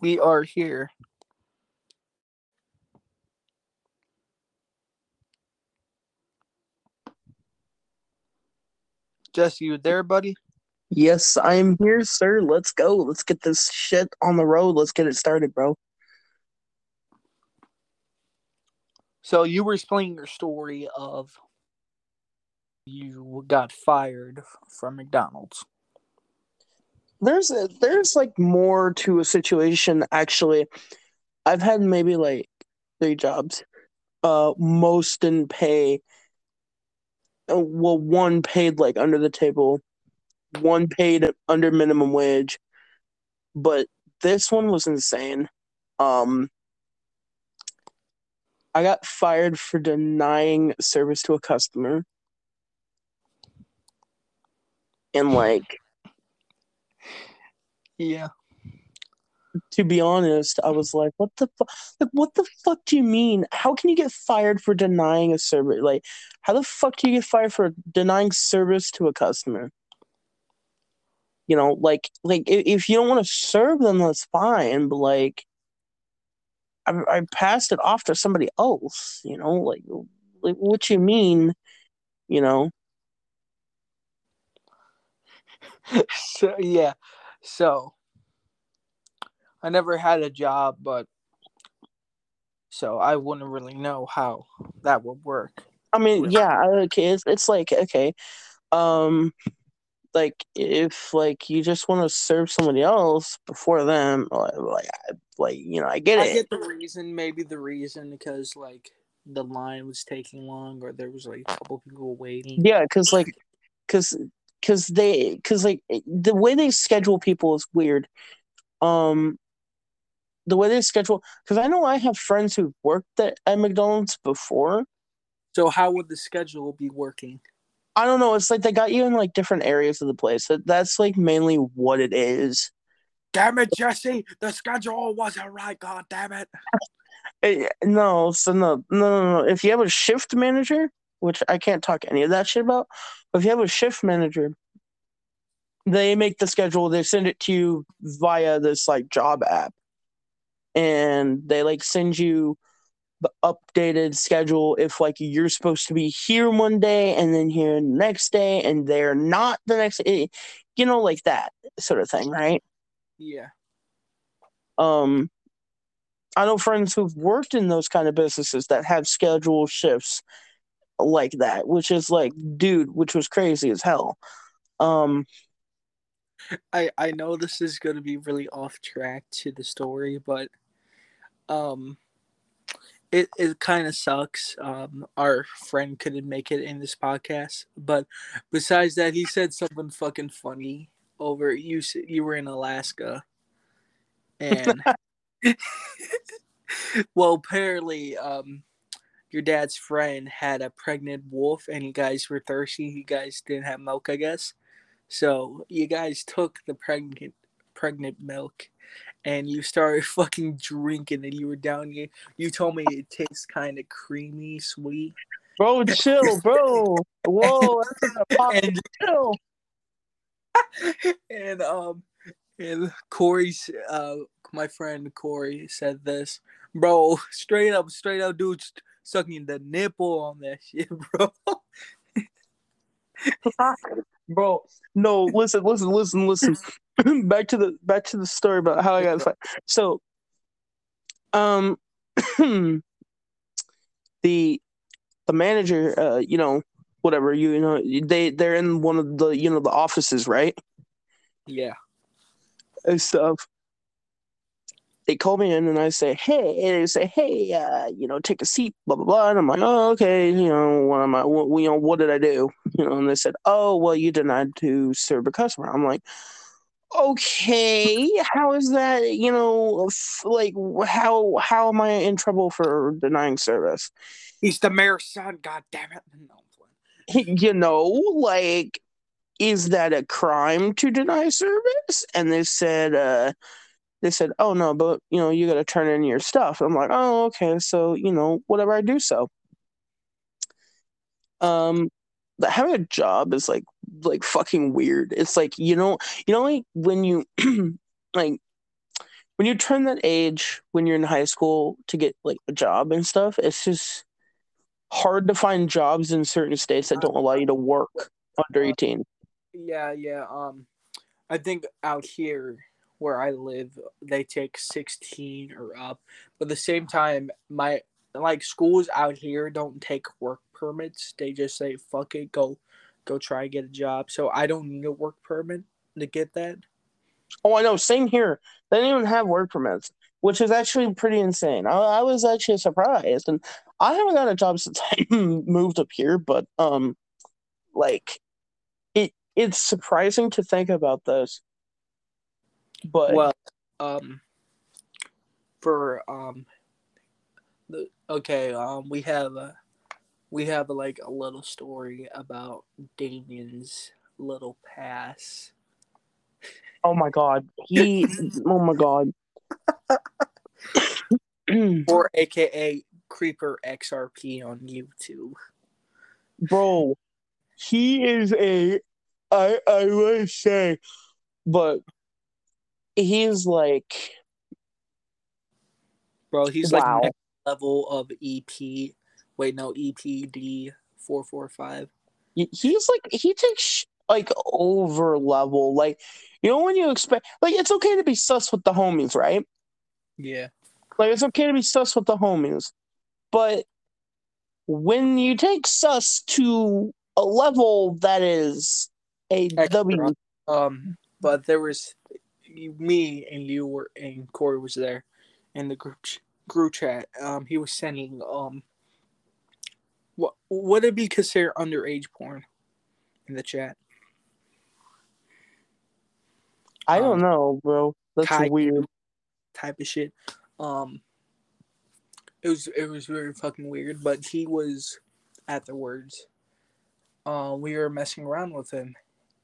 We are here. Jesse, you there, buddy? Yes, I'm here, sir. Let's go. Let's get this shit on the road. Let's get it started, bro. So you were explaining your story of you got fired from McDonald's. There's a, there's like more to a situation actually. I've had maybe like three jobs. Uh most didn't pay uh, well one paid like under the table, one paid under minimum wage. But this one was insane. Um I got fired for denying service to a customer. And like Yeah. to be honest, I was like, "What the fuck? Like, what the fuck do you mean? How can you get fired for denying a service? Like, how the fuck do you get fired for denying service to a customer? You know, like, like if, if you don't want to serve them, that's fine. But like, I, I passed it off to somebody else. You know, like, like what you mean? You know, so yeah. So I never had a job, but so I wouldn't really know how that would work. I mean, yeah, okay. It's, it's like okay, um, like if like you just want to serve somebody else before them, like like, I- like you know, I get I it. I get the reason, maybe the reason because like the line was taking long or there was like a couple people waiting. Yeah, because like, because because they because like the way they schedule people is weird. Um, the way they schedule because I know I have friends who worked at, at McDonald's before. So how would the schedule be working? I don't know. It's like they got you in like different areas of the place. That that's like mainly what it is. Damn it, Jesse! The schedule wasn't right. God damn it! Eh, no, so no, no, no, no. If you have a shift manager, which I can't talk any of that shit about, but if you have a shift manager, they make the schedule. They send it to you via this like job app, and they like send you the updated schedule if like you're supposed to be here one day and then here the next day and they're not the next eh, you know like that sort of thing right Yeah. um i know friends who've worked in those kind of businesses that have scheduled shifts like that which is like dude which was crazy as hell um I I know this is going to be really off track to the story, but um it it kind of sucks. Um our friend couldn't make it in this podcast, but besides that he said something fucking funny over you you were in Alaska and well apparently um your dad's friend had a pregnant wolf and you guys were thirsty. You guys didn't have milk, I guess. So you guys took the pregnant pregnant milk and you started fucking drinking it. You were down here. You told me it tastes kind of creamy, sweet. bro chill bro whoa that's a pop And chill and um and Corey's uh my friend Corey said this, bro. Straight up, straight up, dude, st- sucking the nipple on that shit, bro. bro no listen listen listen listen. Back to the back to the story about how i got fired so um the the manager uh you know whatever you, you know they they're in one of the you know the offices right? Yeah, and stuff they call me in and i say hey and they say hey uh you know take a seat blah blah blah and i'm like oh okay you know what am i what, you know what did i do you know and they said oh well you denied to serve a customer i'm like okay how is that you know f- like how how am i in trouble for denying service he's the mayor's son. God damn it! No, you know like is that a crime to deny service and they said uh they said oh no but you know you got to turn in your stuff i'm like oh okay so you know whatever i do so um but having a job is like like fucking weird it's like you know you know like when you like when you turn that age when you're in high school to get like a job and stuff, it's just hard to find jobs in certain states that don't allow you to work under 18. Yeah, yeah. Um, I think out here where I live, they take 16 or up. But at the same time, my like schools out here don't take work permits. They just say fuck it, go go try and get a job. So I don't need a work permit to get that. Oh, I know. Same here. They don't even have work permits, which is actually pretty insane. I, I was actually surprised, and I haven't got a job since I moved up here. But um, like, it it's surprising to think about this. But well, um, for um, the okay, um, we have a we have a, like a little story about Damien's little pass. Oh my god, he! oh my god. or AKA Creeper XRP on YouTube. Bro, he is a I I would say, but he's like Bro, he's wow. like next level of EP. Wait, no, EPD four four five. He's like he takes like over level. Like you know when you expect like it's okay to be sus with the homies, right? Yeah. Like it's okay to be sus with the homies. But when you take sus to a level that is a Extra. W um but there was me and you were and Corey was there in the group group chat. Um, he was sending um, what would it be considered underage porn in the chat? I don't um, know, bro. That's type, weird. Type of shit. Um, it was it was very fucking weird, but he was afterwards. Uh, we were messing around with him,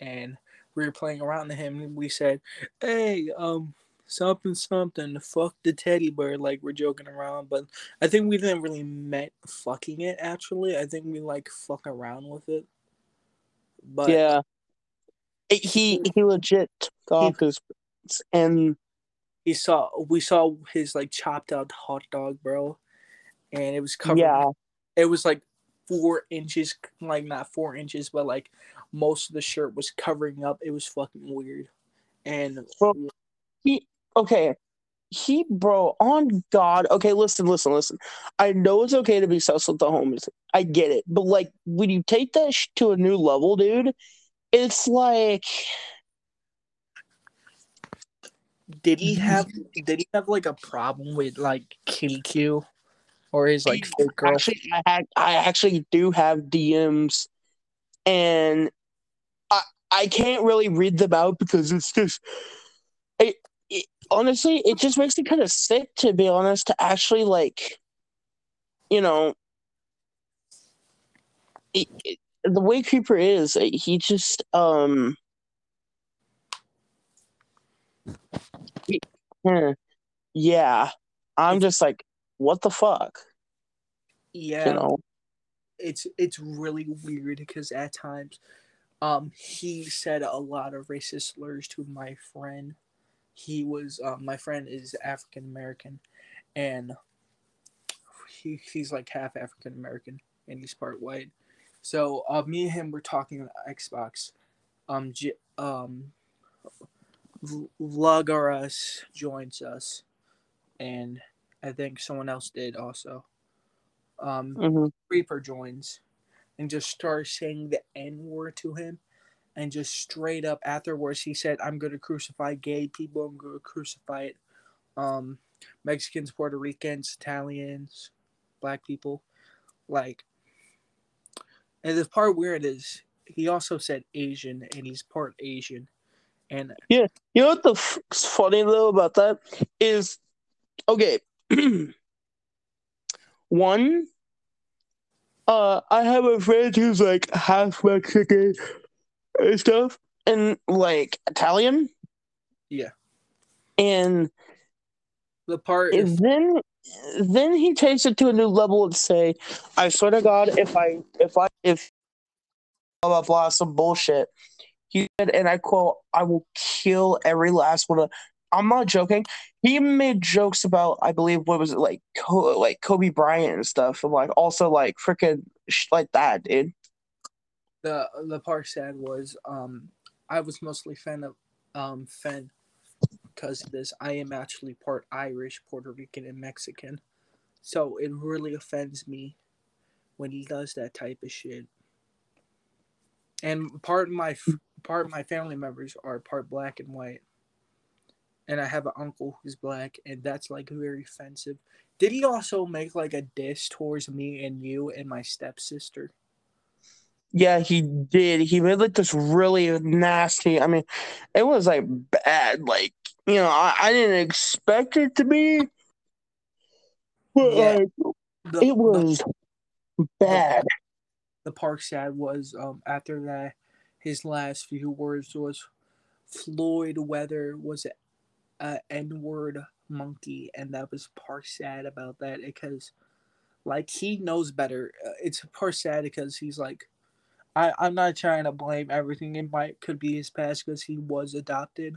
and we were playing around with him. And we said, "Hey, um, something something, fuck the teddy bear." Like we're joking around, but I think we didn't really meant fucking it. Actually, I think we like fuck around with it. But yeah, he he legit took off his and he saw we saw his like chopped out hot dog, bro, and it was covered. Yeah, it was like four inches, like not four inches, but like most of the shirt was covering up. It was fucking weird. And well, he okay, he bro on God. Okay, listen, listen, listen. I know it's okay to be sus with the homies. I get it, but like when you take that sh- to a new level, dude, it's like. Did he mm-hmm. have? Did he have like a problem with like KQ? Or his like fake girl. Actually, I, had, I actually do have DMs, and I I can't really read them out because it's just it, it honestly it just makes me kind of sick to be honest to actually like you know it, it, the way Creeper is he just um yeah I'm just like what the fuck? Yeah. You know? It's it's really weird because at times um he said a lot of racist slurs to my friend. He was um, my friend is African American and he, he's like half African American and he's part white. So uh, me and him were talking on Xbox. Um, G- um, Vlogarus joins us, and I think someone else did also. Um, mm-hmm. Reaper joins and just starts saying the N word to him. And just straight up afterwards, he said, I'm going to crucify gay people. I'm going to crucify it. Um, Mexicans, Puerto Ricans, Italians, black people. Like, and the part where it is, he also said Asian, and he's part Asian. And yeah, you know what the f- funny though about that is, okay, One, uh, I have a friend who's like half Mexican and stuff, and like Italian. Yeah. And the part is then then he takes it to a new level and say, "I swear to God, if I if I if blah blah blah some bullshit." He said, and I quote, "I will kill every last one of I'm not joking. He made jokes about, I believe, what was it like, like Kobe Bryant and stuff, and like also like freaking like that, dude. The the part sad was, um, I was mostly fan of, um, fan because of this. I am actually part Irish, Puerto Rican, and Mexican, so it really offends me when he does that type of shit. And part of my part of my family members are part black and white and I have an uncle who's black, and that's like very offensive. Did he also make like a diss towards me and you and my stepsister? Yeah, he did. He made like this really nasty. I mean, it was like bad. Like you know, I, I didn't expect it to be, but yeah. like the, it was the, bad. The, the park sad was um after that, his last few words was Floyd Weather was uh, N word monkey, and that was part sad about that because, like, he knows better. Uh, it's part sad because he's like, I I'm not trying to blame everything. It might could be his past because he was adopted,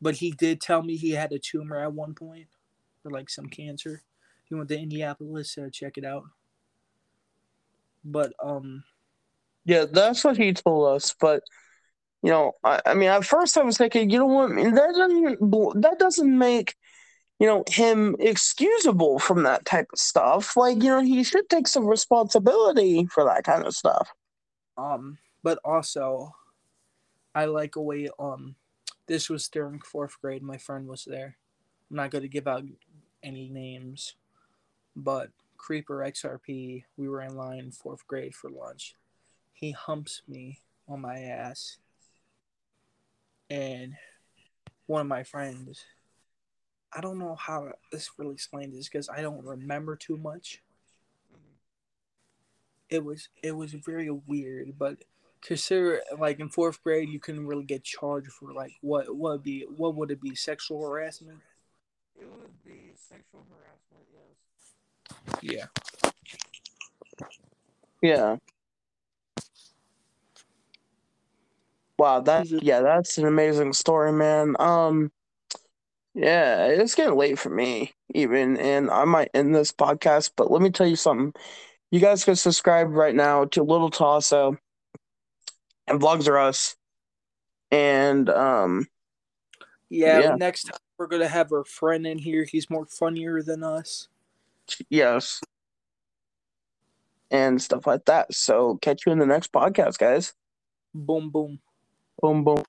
but he did tell me he had a tumor at one point, or like some cancer. He went to Indianapolis to check it out. But um, yeah, that's what he told us. But you know, I, I mean, at first I was thinking, you know what, that doesn't that doesn't make you know him excusable from that type of stuff. Like, you know, he should take some responsibility for that kind of stuff. Um, but also, I like a way. Um, this was during fourth grade. My friend was there. I'm not going to give out any names, but Creeper XRP. We were in line fourth grade for lunch. He humps me on my ass and one of my friends. I don't know how this really explained this because I don't remember too much. Mm-hmm. It was it was very weird, but consider like in fourth grade you couldn't really get charged for like what what would be what would it be sexual harassment? It would be sexual harassment, yes. Yeah. Yeah. Wow, that yeah, that's an amazing story, man. Um yeah, it's getting late for me even and I might end this podcast, but let me tell you something. You guys can subscribe right now to Little Tosso and Vlogs Are Us. And um yeah, yeah, next time we're gonna have our friend in here. He's more funnier than us. Yes. And stuff like that. So catch you in the next podcast, guys. Boom boom. Boom, boom.